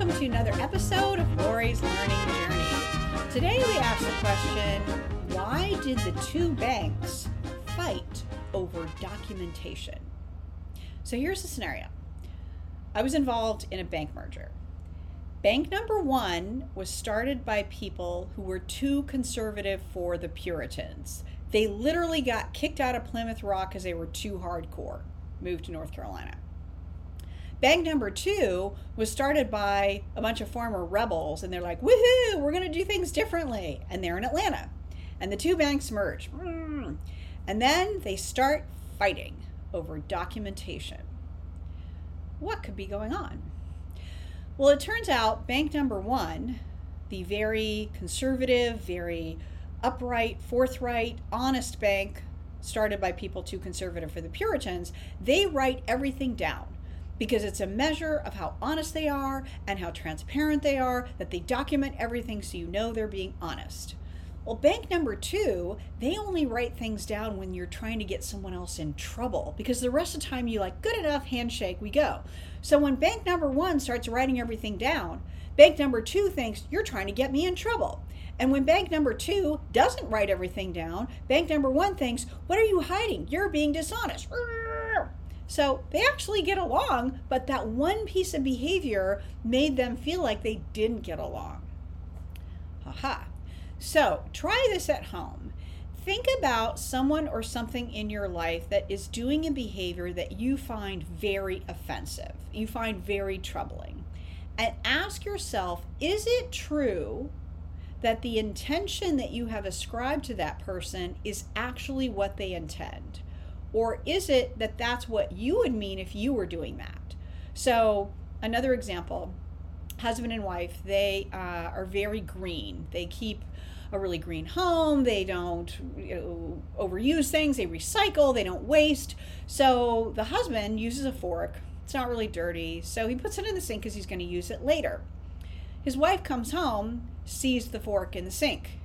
welcome to another episode of Lori's Learning Journey. Today we ask the question why did the two banks fight over documentation? So here's the scenario I was involved in a bank merger. Bank number one was started by people who were too conservative for the Puritans. They literally got kicked out of Plymouth Rock because they were too hardcore, moved to North Carolina. Bank number two was started by a bunch of former rebels, and they're like, woohoo, we're going to do things differently. And they're in Atlanta. And the two banks merge. And then they start fighting over documentation. What could be going on? Well, it turns out bank number one, the very conservative, very upright, forthright, honest bank started by people too conservative for the Puritans, they write everything down because it's a measure of how honest they are and how transparent they are, that they document everything so you know they're being honest. Well, bank number two, they only write things down when you're trying to get someone else in trouble because the rest of the time you like, good enough, handshake, we go. So when bank number one starts writing everything down, bank number two thinks, you're trying to get me in trouble. And when bank number two doesn't write everything down, bank number one thinks, what are you hiding? You're being dishonest. So they actually get along, but that one piece of behavior made them feel like they didn't get along. Haha. So try this at home. Think about someone or something in your life that is doing a behavior that you find very offensive, you find very troubling. And ask yourself is it true that the intention that you have ascribed to that person is actually what they intend? Or is it that that's what you would mean if you were doing that? So, another example husband and wife, they uh, are very green. They keep a really green home. They don't you know, overuse things. They recycle. They don't waste. So, the husband uses a fork. It's not really dirty. So, he puts it in the sink because he's going to use it later. His wife comes home, sees the fork in the sink.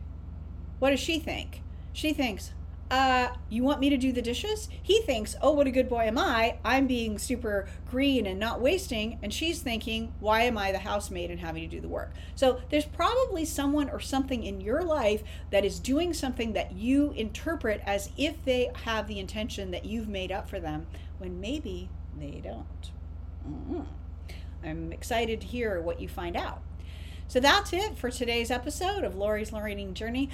What does she think? She thinks, uh, you want me to do the dishes? He thinks, oh, what a good boy am I. I'm being super green and not wasting. And she's thinking, why am I the housemaid and having to do the work? So there's probably someone or something in your life that is doing something that you interpret as if they have the intention that you've made up for them, when maybe they don't. Mm-hmm. I'm excited to hear what you find out. So that's it for today's episode of Lori's Learning Journey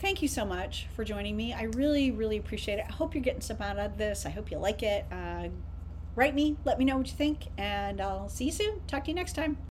thank you so much for joining me. I really, really appreciate it. I hope you're getting some out of this. I hope you like it. Uh, write me, let me know what you think, and I'll see you soon. Talk to you next time.